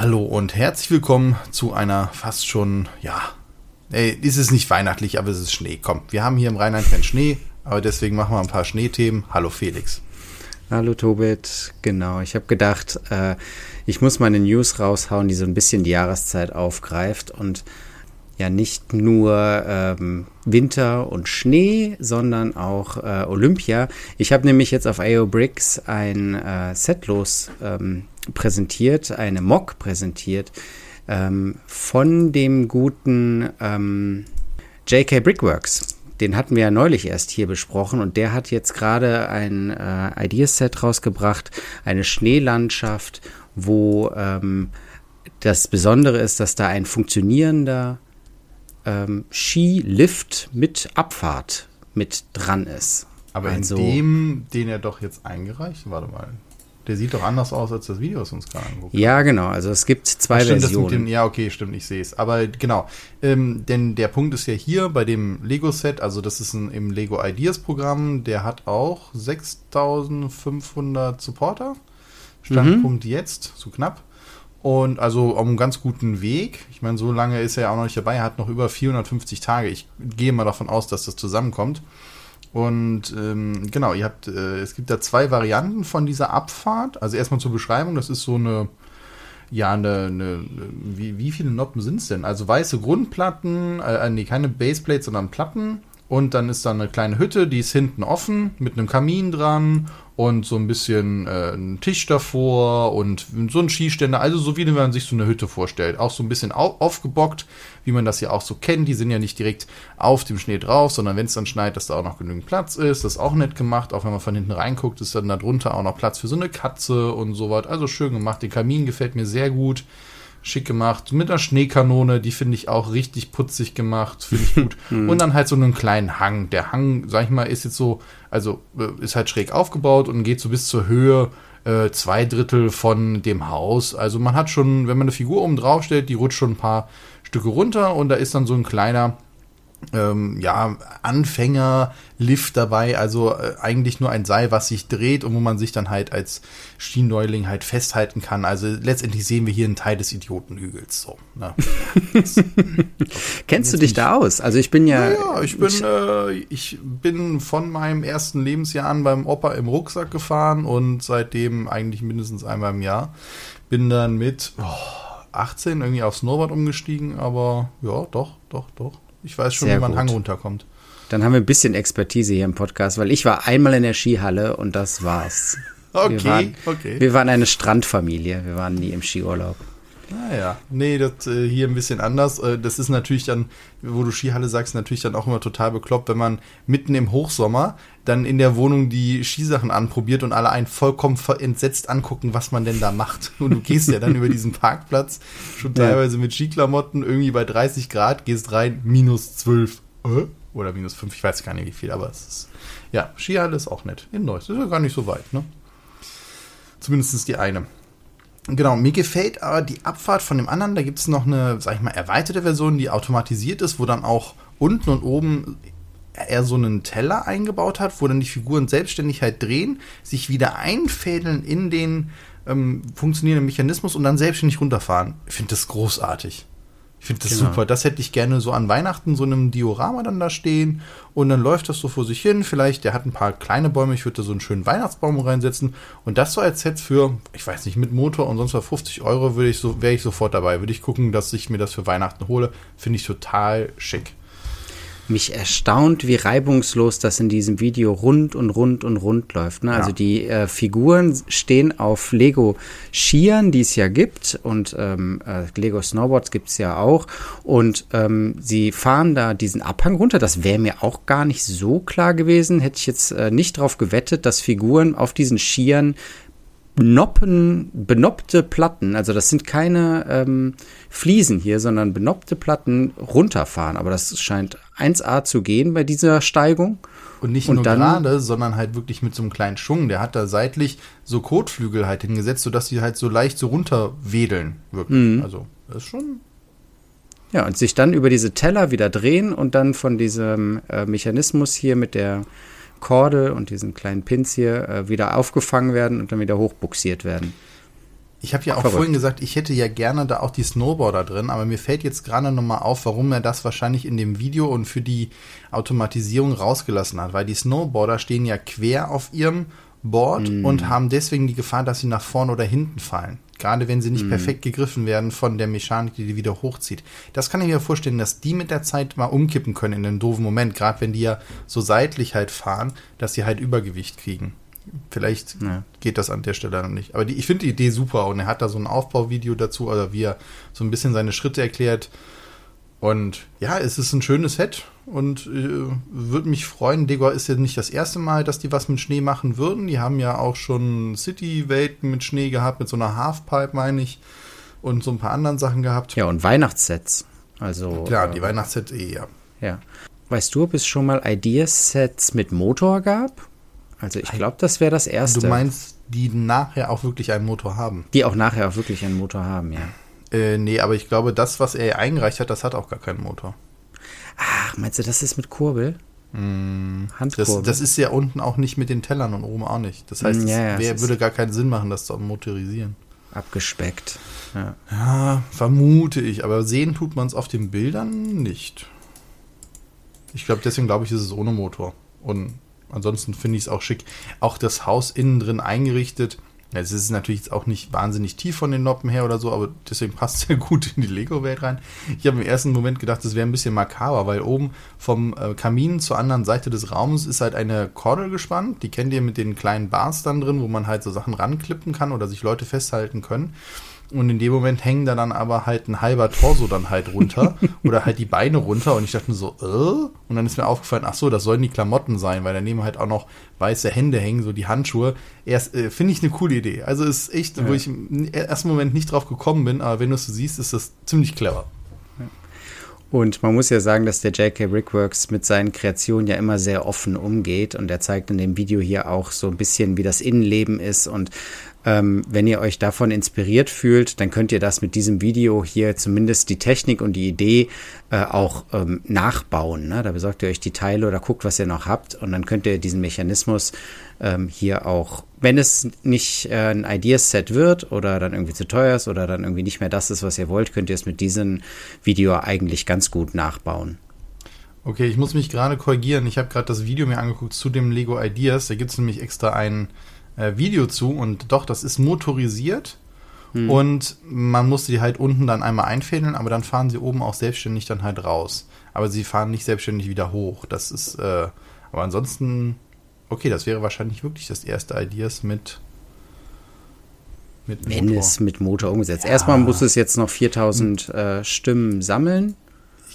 Hallo und herzlich willkommen zu einer fast schon, ja, ey, ist nicht weihnachtlich, aber es ist Schnee. Komm, wir haben hier im Rheinland keinen Schnee, aber deswegen machen wir ein paar Schneethemen. Hallo Felix. Hallo Tobit, genau. Ich habe gedacht, äh, ich muss meine News raushauen, die so ein bisschen die Jahreszeit aufgreift und ja nicht nur ähm, Winter und Schnee, sondern auch äh, Olympia. Ich habe nämlich jetzt auf AO Bricks ein äh, Setlos ähm, präsentiert, eine Mock präsentiert ähm, von dem guten ähm, JK Brickworks. Den hatten wir ja neulich erst hier besprochen und der hat jetzt gerade ein äh, Ideaset rausgebracht, eine Schneelandschaft, wo ähm, das Besondere ist, dass da ein funktionierender ähm, Skilift mit Abfahrt mit dran ist. Aber also, in dem, den er doch jetzt eingereicht, warte mal, der sieht doch anders aus als das Video, was uns gerade anguckt. Ja, genau. Also es gibt zwei stimmt, Versionen. Dem, ja, okay, stimmt, ich sehe es. Aber genau, ähm, denn der Punkt ist ja hier bei dem Lego-Set, also das ist ein, im Lego Ideas-Programm, der hat auch 6500 Supporter. Standpunkt mhm. jetzt, so knapp. Und also auf einem ganz guten Weg. Ich meine, so lange ist er ja auch noch nicht dabei. Er hat noch über 450 Tage. Ich gehe mal davon aus, dass das zusammenkommt. Und ähm, genau, ihr habt, äh, es gibt da zwei Varianten von dieser Abfahrt. Also erstmal zur Beschreibung, das ist so eine, ja, eine, eine wie, wie viele Noppen sind es denn? Also weiße Grundplatten, äh, äh, nee, keine Baseplates, sondern Platten. Und dann ist da eine kleine Hütte, die ist hinten offen, mit einem Kamin dran und so ein bisschen äh, ein Tisch davor und so ein Skiständer, also so wie man sich so eine Hütte vorstellt. Auch so ein bisschen au aufgebockt, wie man das ja auch so kennt. Die sind ja nicht direkt auf dem Schnee drauf, sondern wenn es dann schneit, dass da auch noch genügend Platz ist. Das ist auch nett gemacht. Auch wenn man von hinten reinguckt, ist dann da drunter auch noch Platz für so eine Katze und so was. Also schön gemacht. Der Kamin gefällt mir sehr gut schick gemacht. Mit einer Schneekanone, die finde ich auch richtig putzig gemacht, finde ich gut. Hm. und dann halt so einen kleinen Hang. Der Hang, sag ich mal, ist jetzt so, also äh, ist halt schräg aufgebaut und geht so bis zur Höhe äh, zwei Drittel von dem Haus. Also man hat schon, wenn man eine Figur oben drauf stellt, die rutscht schon ein paar Stücke runter und da ist dann so ein kleiner ähm, ja, Anfänger-Lift dabei, also äh, eigentlich nur ein Seil, was sich dreht und wo man sich dann halt als Schieneneuling halt festhalten kann. Also letztendlich sehen wir hier einen Teil des Idiotenhügels. So, ne? Kennst du dich da aus? Also ich bin ja. Ja, ich bin, äh, ich bin von meinem ersten Lebensjahr an beim Opa im Rucksack gefahren und seitdem eigentlich mindestens einmal im Jahr. Bin dann mit oh, 18 irgendwie aufs Snowboard umgestiegen, aber ja, doch, doch, doch. Ich weiß schon, Sehr wie man gut. Hang runterkommt. Dann haben wir ein bisschen Expertise hier im Podcast, weil ich war einmal in der Skihalle und das war's. Okay, wir waren, okay. Wir waren eine Strandfamilie, wir waren nie im Skiurlaub. Naja, nee, das äh, hier ein bisschen anders. Äh, das ist natürlich dann, wo du Skihalle sagst, natürlich dann auch immer total bekloppt, wenn man mitten im Hochsommer dann in der Wohnung die Skisachen anprobiert und alle einen vollkommen entsetzt angucken, was man denn da macht. Und du gehst ja dann über diesen Parkplatz, schon teilweise mit Skiklamotten, irgendwie bei 30 Grad, gehst rein, minus 12. Äh? Oder minus 5, ich weiß gar nicht wie viel, aber es ist. Ja, Skihalle ist auch nett. In Neuss. Ist ja gar nicht so weit, ne? Zumindest die eine. Genau, mir gefällt aber die Abfahrt von dem anderen. Da gibt es noch eine, sag ich mal, erweiterte Version, die automatisiert ist, wo dann auch unten und oben er so einen Teller eingebaut hat, wo dann die Figuren selbstständig halt drehen, sich wieder einfädeln in den ähm, funktionierenden Mechanismus und dann selbstständig runterfahren. Ich finde das großartig. Ich finde das genau. super. Das hätte ich gerne so an Weihnachten so einem Diorama dann da stehen und dann läuft das so vor sich hin. Vielleicht, der hat ein paar kleine Bäume, ich würde da so einen schönen Weihnachtsbaum reinsetzen und das so als Set für, ich weiß nicht, mit Motor und sonst was 50 Euro würde ich so, wäre ich sofort dabei. Würde ich gucken, dass ich mir das für Weihnachten hole. Finde ich total schick mich erstaunt, wie reibungslos das in diesem Video rund und rund und rund läuft. Ne? Also ja. Also die äh, Figuren stehen auf Lego Skiern, die es ja gibt und ähm, äh, Lego Snowboards gibt es ja auch und ähm, sie fahren da diesen Abhang runter. Das wäre mir auch gar nicht so klar gewesen. Hätte ich jetzt äh, nicht drauf gewettet, dass Figuren auf diesen Skiern Noppen, benoppte Platten, also das sind keine ähm, Fliesen hier, sondern benoppte Platten runterfahren. Aber das scheint 1A zu gehen bei dieser Steigung. Und nicht und nur dann, gerade, sondern halt wirklich mit so einem kleinen Schwung. Der hat da seitlich so Kotflügel halt hingesetzt, sodass sie halt so leicht so runterwedeln. Wirklich. Mhm. Also, das ist schon. Ja, und sich dann über diese Teller wieder drehen und dann von diesem äh, Mechanismus hier mit der Korde und diesen kleinen Pins hier äh, wieder aufgefangen werden und dann wieder hochbuxiert werden. Ich habe ja auch Verrückt. vorhin gesagt, ich hätte ja gerne da auch die Snowboarder drin, aber mir fällt jetzt gerade nochmal auf, warum er das wahrscheinlich in dem Video und für die Automatisierung rausgelassen hat, weil die Snowboarder stehen ja quer auf ihrem Board mm. und haben deswegen die Gefahr, dass sie nach vorne oder hinten fallen. Gerade wenn sie nicht mm. perfekt gegriffen werden von der Mechanik, die die wieder hochzieht. Das kann ich mir vorstellen, dass die mit der Zeit mal umkippen können in einem doofen Moment, gerade wenn die ja so seitlich halt fahren, dass sie halt Übergewicht kriegen. Vielleicht ja. geht das an der Stelle noch nicht. Aber die, ich finde die Idee super und er hat da so ein Aufbauvideo dazu, oder wie er so ein bisschen seine Schritte erklärt. Und ja, es ist ein schönes Set und äh, würde mich freuen. Degor ist ja nicht das erste Mal, dass die was mit Schnee machen würden. Die haben ja auch schon City-Welten mit Schnee gehabt, mit so einer Halfpipe, meine ich, und so ein paar anderen Sachen gehabt. Ja, und Weihnachtssets. Also. Ja, die äh, Weihnachtssets eh, ja. Ja. Weißt du, ob es schon mal Ideasets mit Motor gab? Also ich glaube, das wäre das erste. Du meinst, die nachher auch wirklich einen Motor haben? Die auch nachher auch wirklich einen Motor haben, ja. Äh, nee, aber ich glaube, das, was er eingereicht hat, das hat auch gar keinen Motor. Ach, meinst du, das ist mit Kurbel? Mm, Handkurbel. Das, das, ist ja unten auch nicht mit den Tellern und oben auch nicht. Das heißt, ja, ja, es würde gar keinen Sinn machen, das zu motorisieren. Abgespeckt. Ja, ja vermute ich. Aber sehen tut man es auf den Bildern nicht. Ich glaube, deswegen glaube ich, ist es ohne Motor. Und ansonsten finde ich es auch schick. Auch das Haus innen drin eingerichtet. Es ist natürlich jetzt auch nicht wahnsinnig tief von den Noppen her oder so, aber deswegen passt es ja gut in die Lego-Welt rein. Ich habe im ersten Moment gedacht, das wäre ein bisschen makaber, weil oben vom äh, Kamin zur anderen Seite des Raumes ist halt eine Kordel gespannt. Die kennt ihr mit den kleinen Bars dann drin, wo man halt so Sachen ranklippen kann oder sich Leute festhalten können. Und in dem Moment hängen da dann aber halt ein halber Torso dann halt runter oder halt die Beine runter und ich dachte mir so, äh? Und dann ist mir aufgefallen, ach so, das sollen die Klamotten sein, weil daneben halt auch noch weiße Hände hängen, so die Handschuhe. Erst äh, finde ich eine coole Idee. Also ist echt, ja. wo ich im ersten Moment nicht drauf gekommen bin, aber wenn du es so siehst, ist das ziemlich clever. Und man muss ja sagen, dass der JK Brickworks mit seinen Kreationen ja immer sehr offen umgeht und er zeigt in dem Video hier auch so ein bisschen, wie das Innenleben ist und ähm, wenn ihr euch davon inspiriert fühlt, dann könnt ihr das mit diesem Video hier zumindest die Technik und die Idee äh, auch ähm, nachbauen. Ne? Da besorgt ihr euch die Teile oder guckt, was ihr noch habt und dann könnt ihr diesen Mechanismus ähm, hier auch, wenn es nicht äh, ein Ideaset wird oder dann irgendwie zu teuer ist oder dann irgendwie nicht mehr das ist, was ihr wollt, könnt ihr es mit diesem Video eigentlich ganz gut nachbauen. Okay, ich muss mich gerade korrigieren. Ich habe gerade das Video mir angeguckt zu dem Lego Ideas. Da gibt es nämlich extra einen äh, Video zu und doch, das ist motorisiert. Hm. Und man musste die halt unten dann einmal einfädeln, aber dann fahren sie oben auch selbstständig dann halt raus. Aber sie fahren nicht selbstständig wieder hoch. Das ist, äh, aber ansonsten, okay, das wäre wahrscheinlich wirklich das erste Ideas mit. mit Wenn Motor. es mit Motor umgesetzt. Ja. Erstmal muss es jetzt noch 4000 hm. äh, Stimmen sammeln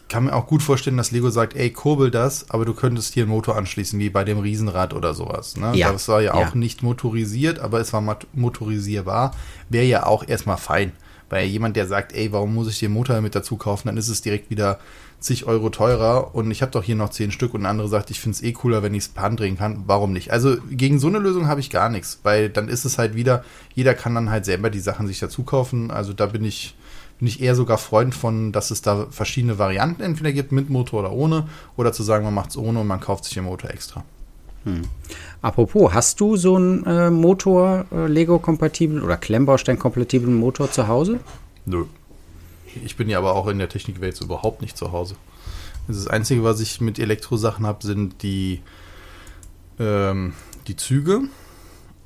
kann mir auch gut vorstellen, dass Lego sagt, ey, kurbel das, aber du könntest hier einen Motor anschließen, wie bei dem Riesenrad oder sowas. Ne? Ja. Das war ja, ja auch nicht motorisiert, aber es war motorisierbar. Wäre ja auch erstmal fein. Weil jemand, der sagt, ey, warum muss ich den Motor mit dazu kaufen, dann ist es direkt wieder zig Euro teurer und ich habe doch hier noch zehn Stück und ein anderer sagt, ich finde es eh cooler, wenn ich es per Hand drehen kann. Warum nicht? Also gegen so eine Lösung habe ich gar nichts, weil dann ist es halt wieder, jeder kann dann halt selber die Sachen sich dazu kaufen. Also da bin ich bin ich eher sogar Freund von, dass es da verschiedene Varianten entweder gibt, mit Motor oder ohne, oder zu sagen, man macht es ohne und man kauft sich den Motor extra. Hm. Apropos, hast du so einen äh, Motor äh, Lego-kompatibel oder Klemmbaustein-kompatiblen Motor zu Hause? Nö. Ich bin ja aber auch in der Technikwelt so überhaupt nicht zu Hause. Das Einzige, was ich mit Elektrosachen habe, sind die, ähm, die Züge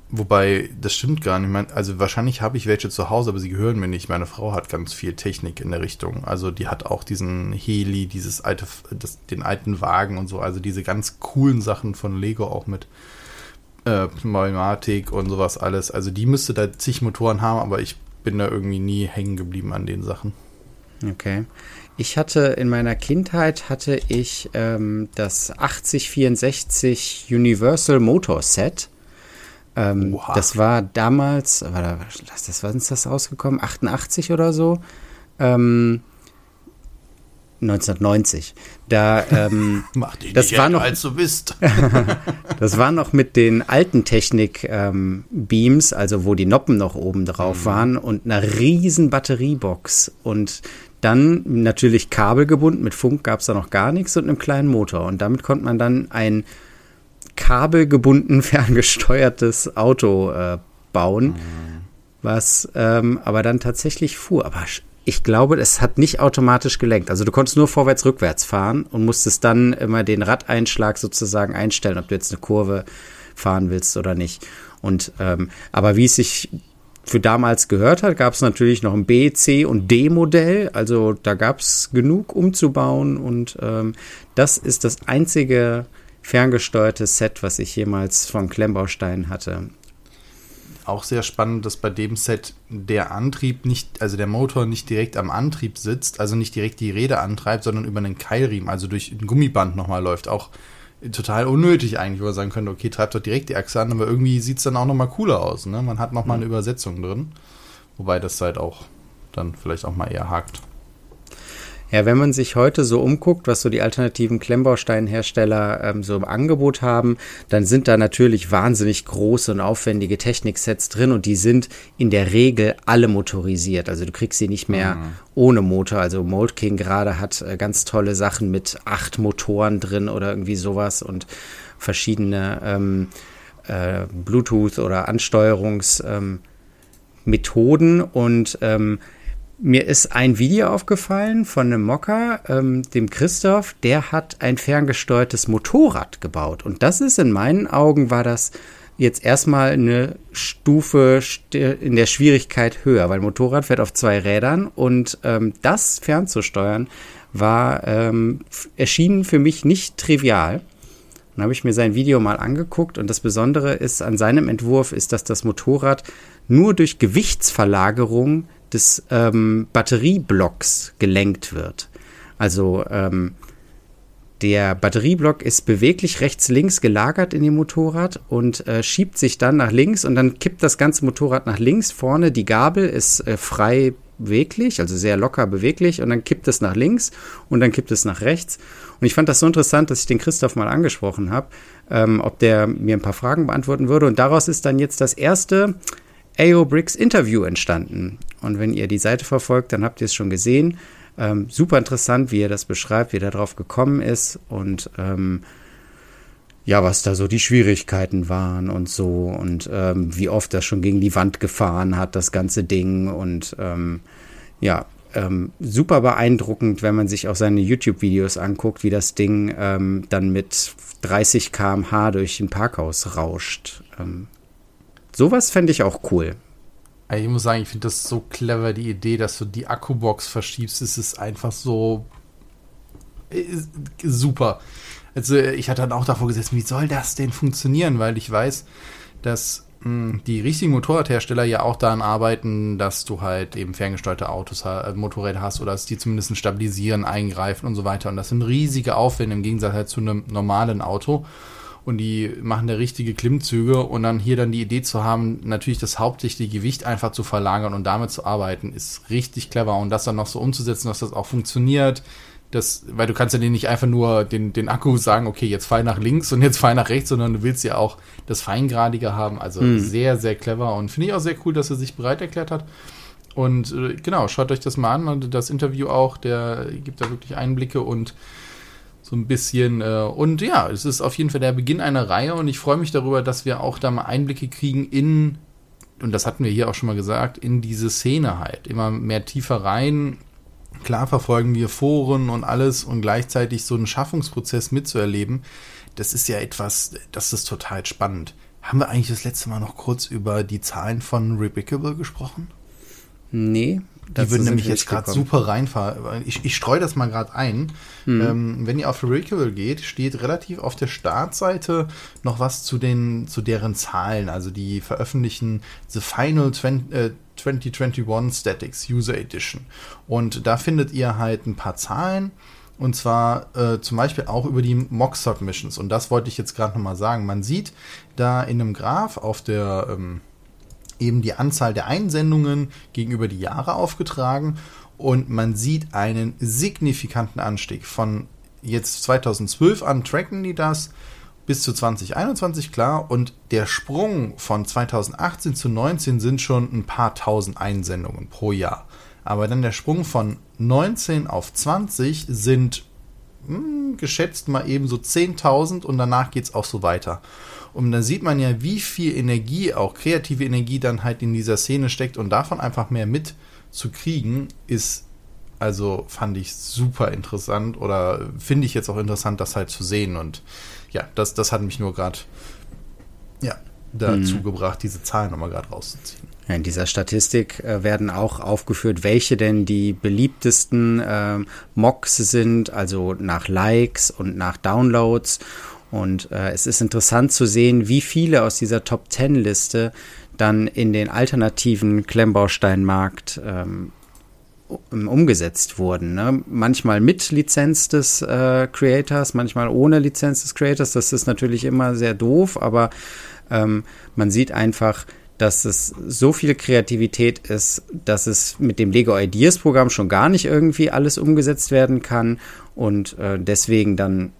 Wobei, das stimmt gar nicht. Mein, also wahrscheinlich habe ich welche zu Hause, aber sie gehören mir nicht. Meine Frau hat ganz viel Technik in der Richtung. Also die hat auch diesen Heli, dieses alte, das, den alten Wagen und so. Also diese ganz coolen Sachen von Lego auch mit äh, Pneumatik und sowas alles. Also die müsste da zig Motoren haben, aber ich bin da irgendwie nie hängen geblieben an den Sachen. Okay. Ich hatte in meiner Kindheit hatte ich ähm, das 8064 Universal Motor Set ähm, das war damals, war da, das, wann ist das rausgekommen? 88 oder so? Ähm, 1990. Da, ähm, Mach dich das nicht war noch, als du bist. das war noch mit den alten Technik-Beams, ähm, also wo die Noppen noch oben drauf mhm. waren und einer riesen Batteriebox und dann natürlich kabelgebunden, mit Funk gab es da noch gar nichts und einem kleinen Motor. Und damit konnte man dann ein kabelgebunden ferngesteuertes Auto äh, bauen. Mhm. was ähm, aber dann tatsächlich fuhr. Aber ich glaube, es hat nicht automatisch gelenkt. Also du konntest nur vorwärts, rückwärts fahren und musstest dann immer den Radeinschlag sozusagen einstellen, ob du jetzt eine Kurve fahren willst oder nicht. Und ähm, aber wie es sich für damals gehört hat, gab es natürlich noch ein B, C und D-Modell. Also da gab es genug umzubauen und ähm, das ist das einzige ferngesteuerte Set, was ich jemals von Klemmbaustein hatte. Auch sehr spannend, dass bei dem Set der Antrieb nicht, also der Motor nicht direkt am Antrieb sitzt, also nicht direkt die Räder antreibt, sondern über einen Keilriemen, also durch ein Gummiband nochmal läuft. Auch total unnötig eigentlich, wo man sagen könnte, okay, treibt doch direkt die Achse an, aber irgendwie sieht es dann auch nochmal cooler aus. Ne? Man hat nochmal mhm. eine Übersetzung drin. Wobei das halt auch dann vielleicht auch mal eher hakt. Ja, wenn man sich heute so umguckt, was so die alternativen Klemmbausteinhersteller ähm, so im Angebot haben, dann sind da natürlich wahnsinnig große und aufwendige Techniksets drin und die sind in der Regel alle motorisiert. Also du kriegst sie nicht mehr mhm. ohne Motor. Also Mold King gerade hat äh, ganz tolle Sachen mit acht Motoren drin oder irgendwie sowas und verschiedene ähm, äh, Bluetooth oder Ansteuerungsmethoden ähm, und ähm, mir ist ein Video aufgefallen von einem Mocker, ähm, dem Christoph, der hat ein ferngesteuertes Motorrad gebaut. Und das ist in meinen Augen war das jetzt erstmal eine Stufe in der Schwierigkeit höher, weil Motorrad fährt auf zwei Rädern und ähm, das fernzusteuern war ähm, erschienen für mich nicht trivial. Dann habe ich mir sein Video mal angeguckt und das Besondere ist an seinem Entwurf ist, dass das Motorrad nur durch Gewichtsverlagerung des ähm, Batterieblocks gelenkt wird. Also ähm, der Batterieblock ist beweglich rechts-links gelagert in dem Motorrad und äh, schiebt sich dann nach links und dann kippt das ganze Motorrad nach links. Vorne die Gabel ist äh, frei beweglich, also sehr locker beweglich und dann kippt es nach links und dann kippt es nach rechts. Und ich fand das so interessant, dass ich den Christoph mal angesprochen habe, ähm, ob der mir ein paar Fragen beantworten würde. Und daraus ist dann jetzt das erste AO Bricks Interview entstanden. Und wenn ihr die Seite verfolgt, dann habt ihr es schon gesehen. Ähm, super interessant, wie er das beschreibt, wie er darauf gekommen ist und ähm, ja, was da so die Schwierigkeiten waren und so und ähm, wie oft er schon gegen die Wand gefahren hat, das ganze Ding und ähm, ja, ähm, super beeindruckend, wenn man sich auch seine YouTube-Videos anguckt, wie das Ding ähm, dann mit 30 km/h durch ein Parkhaus rauscht. Sowas fände ich auch cool. Ich muss sagen, ich finde das so clever, die Idee, dass du die Akkubox verschiebst. Es ist einfach so äh, super. Also ich hatte dann auch davor gesessen, wie soll das denn funktionieren? Weil ich weiß, dass mh, hm, die richtigen Motorradhersteller ja auch daran arbeiten, dass du halt eben ferngesteuerte Autos, äh, Motorräder hast oder dass die zumindest stabilisieren, eingreifen und so weiter. Und das sind riesige Aufwände im Gegensatz halt zu einem normalen Auto und die machen da richtige Klimmzüge und dann hier dann die Idee zu haben, natürlich das hauptsächliche Gewicht einfach zu verlagern und damit zu arbeiten, ist richtig clever und das dann noch so umzusetzen, dass das auch funktioniert. Das, weil du kannst ja nicht einfach nur den, den Akku sagen, okay, jetzt fall nach links und jetzt fall nach rechts, sondern du willst ja auch das Feingradige haben. Also mhm. sehr, sehr clever und finde ich auch sehr cool, dass er sich bereit erklärt hat. Und äh, genau, schaut euch das mal an und das Interview auch, der gibt da wirklich Einblicke und so ein bisschen. Äh, und ja, es ist auf jeden Fall der Beginn einer Reihe und ich freue mich darüber, dass wir auch da mal Einblicke kriegen in, und das hatten wir hier auch schon mal gesagt, in diese Szene halt. Immer mehr tiefer rein. Klar verfolgen wir Foren und alles und gleichzeitig so einen Schaffungsprozess mitzuerleben, das ist ja etwas, das ist total spannend. Haben wir eigentlich das letzte Mal noch kurz über die Zahlen von Replicable gesprochen? Nee, die würden nämlich jetzt gerade super reinfahren. Ich, ich streue das mal gerade ein. Mhm. Ähm, wenn ihr auf Remarkable geht, steht relativ auf der Startseite noch was zu den zu deren Zahlen. Also die veröffentlichen The Final 20, äh, 2021 Statics User Edition. Und da findet ihr halt ein paar Zahlen. Und zwar äh, zum Beispiel auch über die Mock-Submissions. Und das wollte ich jetzt gerade nochmal sagen. Man sieht da in einem Graph auf der ähm, eben die Anzahl der Einsendungen gegenüber die Jahre aufgetragen und man sieht einen signifikanten Anstieg von jetzt 2012 an tracken die das bis zu 2021 klar und der Sprung von 2018 zu 19 sind schon ein paar tausend Einsendungen pro Jahr. Aber dann der Sprung von 19 auf 20 sind mh, hm, geschätzt mal eben so 10.000 und danach geht es auch so weiter. Und dann sieht man ja, wie viel Energie, auch kreative Energie dann halt in dieser Szene steckt und davon einfach mehr mitzukriegen, ist also fand ich super interessant oder finde ich jetzt auch interessant, das halt zu sehen. Und ja, das, das hat mich nur gerade ja, dazu mhm. gebracht, diese Zahlen nochmal gerade rauszuziehen. In dieser Statistik äh, werden auch aufgeführt, welche denn die beliebtesten äh, Mocks sind, also nach Likes und nach Downloads. Und äh, es ist interessant zu sehen, wie viele aus dieser Top 10 Liste dann in den alternativen Klemmbausteinmarkt ähm, umgesetzt wurden. Ne? Manchmal mit Lizenz des äh, Creators, manchmal ohne Lizenz des Creators. Das ist natürlich immer sehr doof, aber ähm, man sieht einfach, dass es so viel Kreativität ist, dass es mit dem Lego Ideas Programm schon gar nicht irgendwie alles umgesetzt werden kann und äh, deswegen dann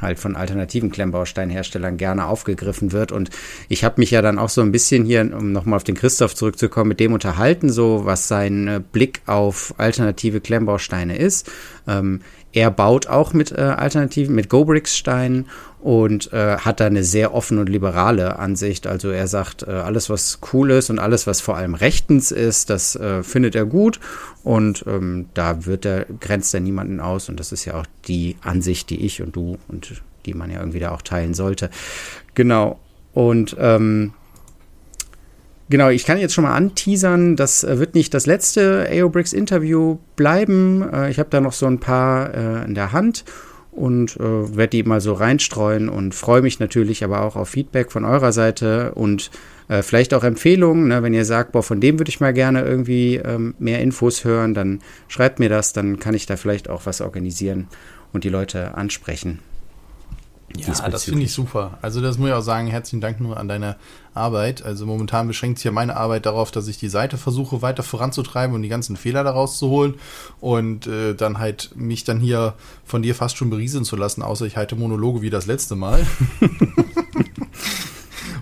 halt von alternativen Klemmbausteinherstellern gerne aufgegriffen wird. Und ich habe mich ja dann auch so ein bisschen hier, um nochmal auf den Christoph zurückzukommen, mit dem unterhalten, so was sein äh, Blick auf alternative Klemmbausteine ist. Ähm, er baut auch mit äh, Alternativen, mit Gobrix-Steinen und äh, hat da eine sehr offene und liberale Ansicht. Also er sagt, äh, alles, was cool ist und alles, was vor allem rechtens ist, das äh, findet er gut und ähm, da wird er, grenzt er niemanden aus und das ist ja auch die Ansicht, die ich und du und die man ja irgendwie da auch teilen sollte. Genau. Und ähm, Genau, ich kann jetzt schon mal anteasern, das äh, wird nicht das letzte AOBRICS Interview bleiben. Äh, ich habe da noch so ein paar äh, in der Hand und äh, werde die mal so reinstreuen und freue mich natürlich aber auch auf Feedback von eurer Seite und äh, vielleicht auch Empfehlungen. Ne? Wenn ihr sagt, boah, von dem würde ich mal gerne irgendwie ähm, mehr Infos hören, dann schreibt mir das, dann kann ich da vielleicht auch was organisieren und die Leute ansprechen. Ja, das finde ich super. Also das muss ich auch sagen, herzlichen Dank nur an deine Arbeit. Also momentan beschränkt sich ja meine Arbeit darauf, dass ich die Seite versuche weiter voranzutreiben und die ganzen Fehler daraus zu holen und äh, dann halt mich dann hier von dir fast schon berieseln zu lassen, außer ich halte Monologe wie das letzte Mal.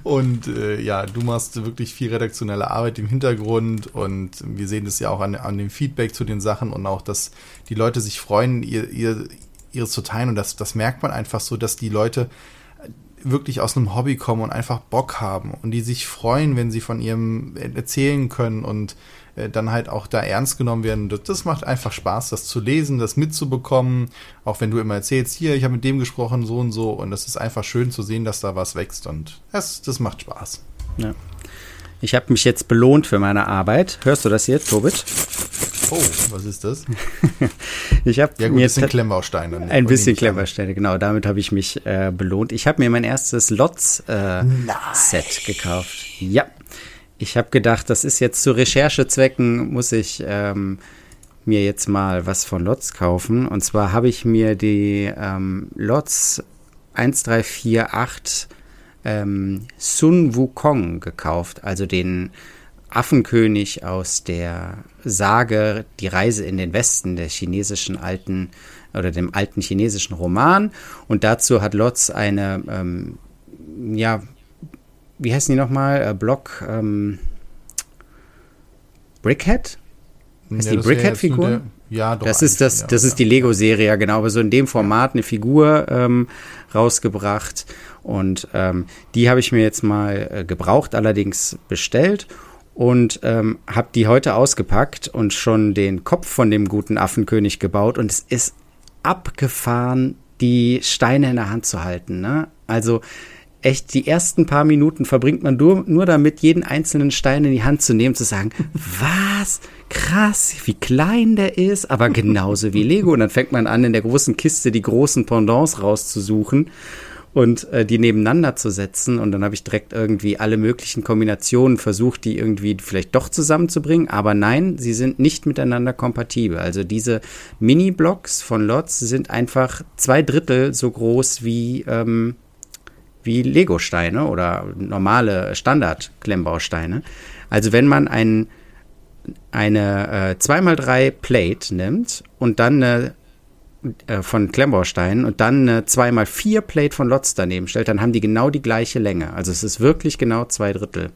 Und äh, ja, du machst wirklich viel redaktionelle Arbeit im Hintergrund und wir sehen das ja auch an, an dem Feedback zu den Sachen und auch, dass die Leute sich freuen, ihr, ihr, ihres zu teilen. Und das, das merkt man einfach so, dass die Leute wirklich aus einem Hobby kommen und einfach Bock haben und die sich freuen, wenn sie von ihrem erzählen können und äh, dann halt auch da ernst genommen werden. Das, das, macht einfach Spaß, das zu lesen, das mitzubekommen. Auch wenn du immer erzählst, hier, ich habe mit dem gesprochen, so und so. Und das ist einfach schön zu sehen, dass da was wächst und das, das macht Spaß. Ja. Ich habe mich jetzt belohnt für meine Arbeit. Hörst du das jetzt, Tobit? Oh, was ist das? ich habe ja, gut, mir ein bisschen Klemmbausteine. Ein bisschen Klemmbausteine, genau. Damit habe ich mich äh, belohnt. Ich habe mir mein erstes Lots-Set äh, gekauft. Ja, ich habe gedacht, das ist jetzt zu Recherchezwecken, muss ich ähm, mir jetzt mal was von Lots kaufen. Und zwar habe ich mir die ähm, Lots 1348 ähm, Sun Wukong gekauft, also den Affenkönig aus der Sage Die Reise in den Westen der chinesischen alten oder dem alten chinesischen Roman. Und dazu hat Lotz eine, ähm, ja, wie heißen die nochmal? Äh, Block, ähm, Brickhead? Ist ja, die Brickhead-Figur? Ja, doch. Das ist das, ja, das ist die Lego-Serie, ja, genau. Aber so in dem Format eine Figur ähm, rausgebracht. Und ähm, die habe ich mir jetzt mal äh, gebraucht, allerdings bestellt und ähm, habe die heute ausgepackt und schon den Kopf von dem guten Affenkönig gebaut und es ist abgefahren, die Steine in der Hand zu halten. Ne? Also echt die ersten paar Minuten verbringt man nur, nur damit, jeden einzelnen Stein in die Hand zu nehmen, zu sagen, was? Krass, wie klein der ist, aber genauso wie Lego. Und dann fängt man an, in der großen Kiste die großen Pendants rauszusuchen und äh, die nebeneinander zu setzen. Und dann habe ich direkt irgendwie alle möglichen Kombinationen versucht, die irgendwie vielleicht doch zusammenzubringen. Aber nein, sie sind nicht miteinander kompatibel. Also diese Mini-Blocks von Lots sind einfach zwei Drittel so groß wie, ähm, wie Lego-Steine oder normale Standard-Klemmbausteine. Also wenn man ein, eine äh, 2x3 Plate nimmt und dann eine äh, von Klemmbausteinen und dann eine 2x4 Plate von Lots daneben stellt, dann haben die genau die gleiche Länge. Also es ist wirklich genau zwei Drittel.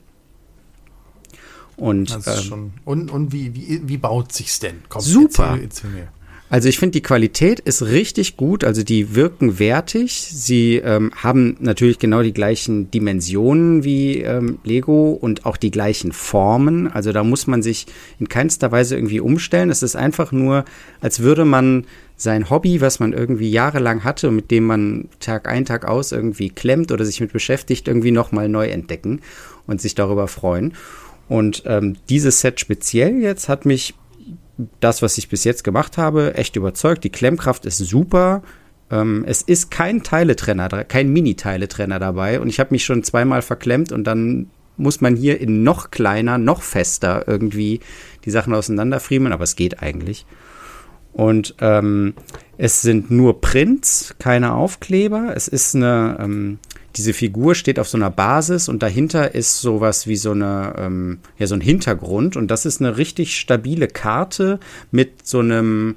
Und, ähm, schon, und, und wie, wie, wie baut sich's denn? Komm, super. Erzähl, erzähl Also ich finde, die Qualität ist richtig gut. Also die wirken wertig. Sie ähm, haben natürlich genau die gleichen Dimensionen wie ähm, Lego und auch die gleichen Formen. Also da muss man sich in keinster Weise irgendwie umstellen. Es ist einfach nur, als würde man sein Hobby, was man irgendwie jahrelang hatte und mit dem man Tag ein, Tag aus irgendwie klemmt oder sich mit beschäftigt, irgendwie nochmal neu entdecken und sich darüber freuen. Und ähm, dieses Set speziell jetzt hat mich das, was ich bis jetzt gemacht habe, echt überzeugt. Die Klemmkraft ist super. Ähm, es ist kein Teiletrenner, kein Mini-Teiletrenner dabei. Und ich habe mich schon zweimal verklemmt und dann muss man hier in noch kleiner, noch fester irgendwie die Sachen auseinanderfriemeln, aber es geht eigentlich. Und ähm, es sind nur Prints, keine Aufkleber. Es ist eine, ähm, diese Figur steht auf so einer Basis und dahinter ist sowas wie so eine, ähm, ja, so ein Hintergrund. Und das ist eine richtig stabile Karte mit so einem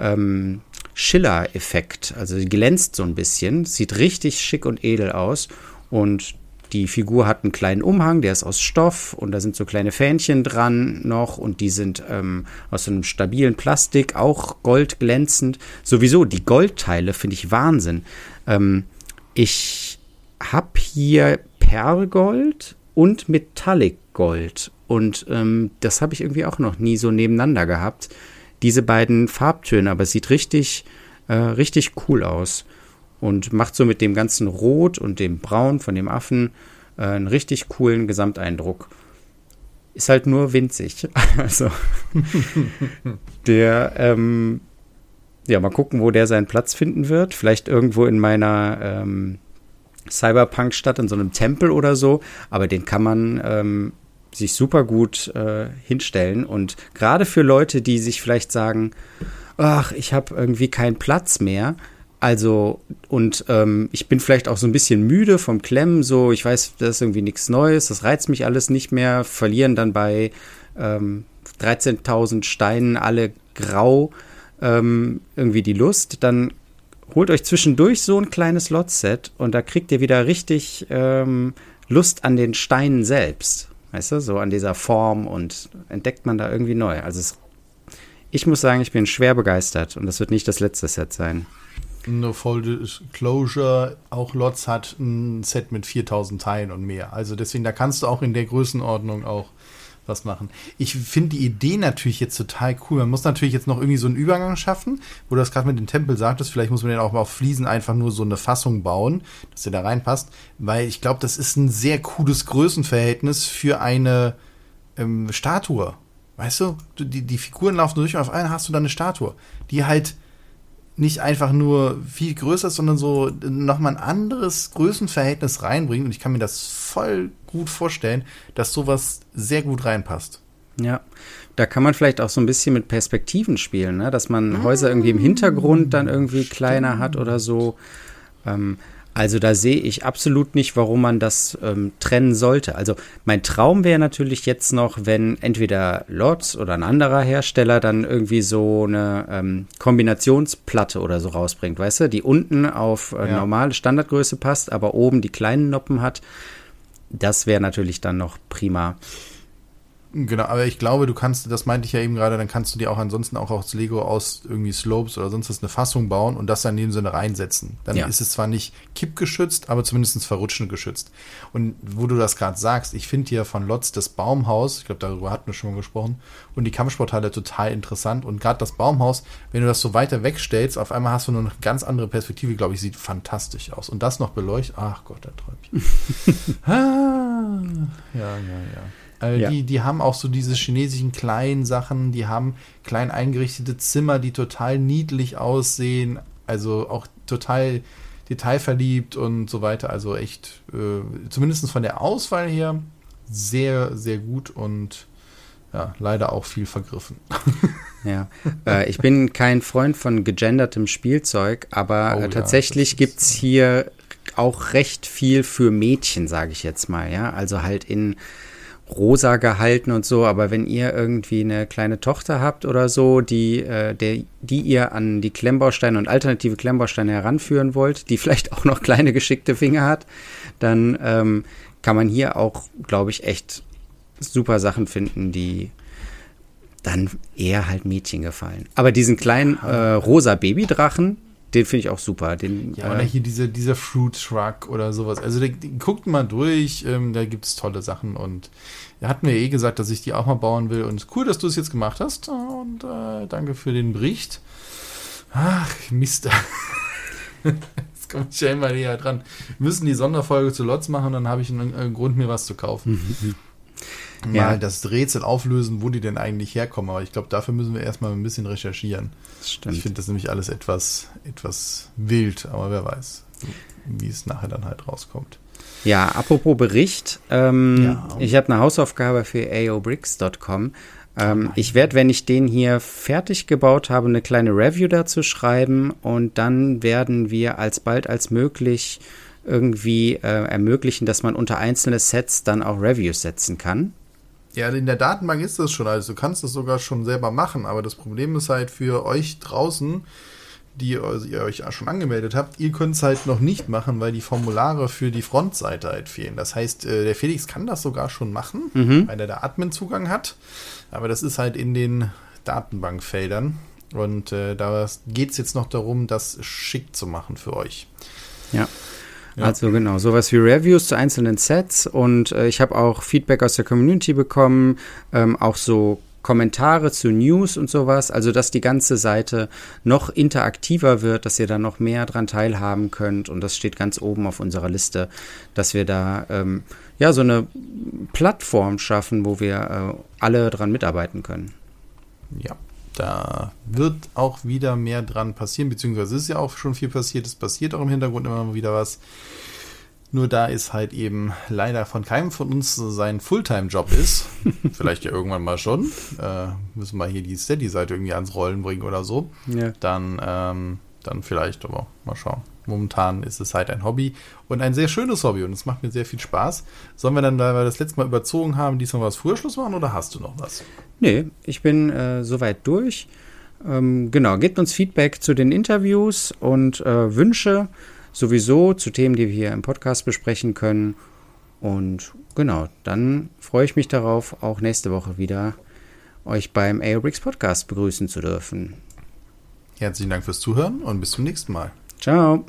ähm, Schiller-Effekt. Also sie glänzt so ein bisschen, sieht richtig schick und edel aus. Und die Figur hat einen kleinen Umhang, der ist aus Stoff und da sind so kleine Fähnchen dran noch und die sind ähm, aus so einem stabilen Plastik, auch goldglänzend. Sowieso, die Goldteile finde ich Wahnsinn. Ähm, ich habe hier Perlgold und Metallic Gold und ähm, das habe ich irgendwie auch noch nie so nebeneinander gehabt. Diese beiden Farbtöne, aber es sieht richtig, äh, richtig cool aus und macht so mit dem ganzen Rot und dem Braun von dem Affen äh, einen richtig coolen Gesamteindruck. Ist halt nur winzig. Also der, ähm, ja, mal gucken, wo der seinen Platz finden wird. Vielleicht irgendwo in meiner ähm, Cyberpunk-Stadt, in so einem Tempel oder so. Aber den kann man ähm, sich super gut äh, hinstellen. Und gerade für Leute, die sich vielleicht sagen, ach, ich habe irgendwie keinen Platz mehr, also, und ähm, ich bin vielleicht auch so ein bisschen müde vom Klemmen, so, ich weiß, das ist irgendwie nichts Neues, das reizt mich alles nicht mehr, verlieren dann bei ähm, 13.000 Steinen alle grau ähm, irgendwie die Lust, dann holt euch zwischendurch so ein kleines Lot-Set und da kriegt ihr wieder richtig ähm, Lust an den Steinen selbst. Weißt du, so an dieser Form und entdeckt man da irgendwie neu. Also, es, ich muss sagen, ich bin schwer begeistert und das wird nicht das letzte Set sein. No Full Disclosure, auch Lots hat ein Set mit 4000 Teilen und mehr. Also deswegen, da kannst du auch in der Größenordnung auch was machen. Ich finde die Idee natürlich jetzt total cool. Man muss natürlich jetzt noch irgendwie so einen Übergang schaffen, wo du das gerade mit dem Tempel sagtest. Vielleicht muss man den auch mal auf Fliesen einfach nur so eine Fassung bauen, dass der da reinpasst. Weil ich glaube, das ist ein sehr cooles Größenverhältnis für eine ähm, Statue. Weißt du, die, die Figuren laufen durch und auf einmal hast du dann eine Statue, die halt nicht einfach nur viel größer sondern so nochmal ein anderes Größenverhältnis reinbringt. Und ich kann mir das voll gut vorstellen, dass sowas sehr gut reinpasst. Ja, da kann man vielleicht auch so ein bisschen mit Perspektiven spielen, ne? dass man Häuser irgendwie im Hintergrund dann irgendwie kleiner hat oder so. Ähm, also da sehe ich absolut nicht, warum man das ähm, trennen sollte. Also mein Traum wäre natürlich jetzt noch, wenn entweder Lotz oder ein anderer Hersteller dann irgendwie so eine ähm, Kombinationsplatte oder so rausbringt, weißt du, die unten auf äh, ja. normale Standardgröße passt, aber oben die kleinen Noppen hat. Das wäre natürlich dann noch prima. Genau, aber ich glaube, du kannst, das meinte ich ja eben gerade, dann kannst du dir auch ansonsten auch aus Lego aus irgendwie Slopes oder sonst was eine Fassung bauen und das dann in dem Sinne reinsetzen. Dann ja. ist es zwar nicht kippgeschützt, aber zumindest verrutschen geschützt. Und wo du das gerade sagst, ich finde ja von Lotz das Baumhaus, ich glaube, darüber hatten wir schon mal gesprochen, und die Kampfsporthalle total interessant. Und gerade das Baumhaus, wenn du das so weiter wegstellst, auf einmal hast du nur eine ganz andere Perspektive, glaube ich, sieht fantastisch aus. Und das noch beleuchtet, ach Gott, der Träumchen. ah, ja, ja, ja. Also ja. die, die haben auch so diese chinesischen kleinen Sachen, die haben klein eingerichtete Zimmer, die total niedlich aussehen, also auch total detailverliebt und so weiter. Also echt, äh, zumindest von der Auswahl her, sehr, sehr gut und ja, leider auch viel vergriffen. Ja, äh, ich bin kein Freund von gegendertem Spielzeug, aber oh, äh, tatsächlich ja, gibt es hier auch recht viel für Mädchen, sage ich jetzt mal, ja. Also halt in rosa gehalten und so, aber wenn ihr irgendwie eine kleine Tochter habt oder so, die, äh, der, die ihr an die Klemmbausteine und alternative Klemmbausteine heranführen wollt, die vielleicht auch noch kleine geschickte Finger hat, dann ähm, kann man hier auch, glaube ich, echt super Sachen finden, die dann eher halt Mädchen gefallen. Aber diesen kleinen äh, rosa Babydrachen, den finde ich auch super. Den, ja, oder äh, hier diese, dieser Fruit Truck oder sowas. Also der, den, guckt mal durch, ähm, da gibt es tolle Sachen und er hat mir eh gesagt, dass ich die auch mal bauen will. Und cool, dass du es jetzt gemacht hast. Und äh, danke für den Bericht. Ach, Mist. Jetzt komme ich ja immer näher dran. Wir müssen die Sonderfolge zu Lots machen, dann habe ich einen, einen, Grund, mir was zu kaufen. Mal ja. das Rätsel auflösen, wo die denn eigentlich herkommen. Aber ich glaube, dafür müssen wir erstmal ein bisschen recherchieren. Ich finde das nämlich alles etwas, etwas wild, aber wer weiß, wie es nachher dann halt rauskommt. Ja, apropos Bericht. Ähm, ja. Ich habe eine Hausaufgabe für aobricks.com. Ähm, ich werde, wenn ich den hier fertig gebaut habe, eine kleine Review dazu schreiben und dann werden wir alsbald als möglich irgendwie äh, ermöglichen, dass man unter einzelne Sets dann auch Reviews setzen kann. Ja, in der Datenbank ist das schon, also du kannst das sogar schon selber machen, aber das Problem ist halt für euch draußen, die ihr euch schon angemeldet habt, ihr könnt es halt noch nicht machen, weil die Formulare für die Frontseite halt fehlen. Das heißt, äh, der Felix kann das sogar schon machen, mhm. weil er da Admin-Zugang hat. Aber das ist halt in den Datenbankfeldern. Und äh, da geht es jetzt noch darum, das schick zu machen für euch. Ja. Ja. Also genau, sowas wie Reviews zu einzelnen Sets und äh, ich habe auch Feedback aus der Community bekommen, ähm, auch so Kommentare zu News und sowas, also dass die ganze Seite noch interaktiver wird, dass ihr da noch mehr dran teilhaben könnt und das steht ganz oben auf unserer Liste, dass wir da ähm, ja so eine Plattform schaffen, wo wir äh, alle dran mitarbeiten können. Ja, da wird auch wieder mehr dran passieren, beziehungsweise ist ja auch schon viel passiert, es passiert auch im Hintergrund immer wieder was. Nur da ist halt eben leider von keinem von uns sein Fulltime-Job ist. Vielleicht ja irgendwann mal schon. Äh, müssen wir hier die Steady-Seite irgendwie ans Rollen bringen oder so. Ja. Dann, ähm, dann vielleicht, aber mal schauen. Momentan ist es halt ein Hobby und ein sehr schönes Hobby und es macht mir sehr viel Spaß. Sollen wir dann, da wir das letzte Mal überzogen haben, diesmal was früher Schluss machen oder hast du noch was? Nee, ich bin äh, soweit durch. Ähm, genau, gebt uns Feedback zu den Interviews und äh, Wünsche sowieso zu Themen, die wir hier im Podcast besprechen können. Und genau, dann freue ich mich darauf, auch nächste Woche wieder euch beim Aerobricks Podcast begrüßen zu dürfen. Herzlichen Dank fürs Zuhören und bis zum nächsten Mal. Ciao.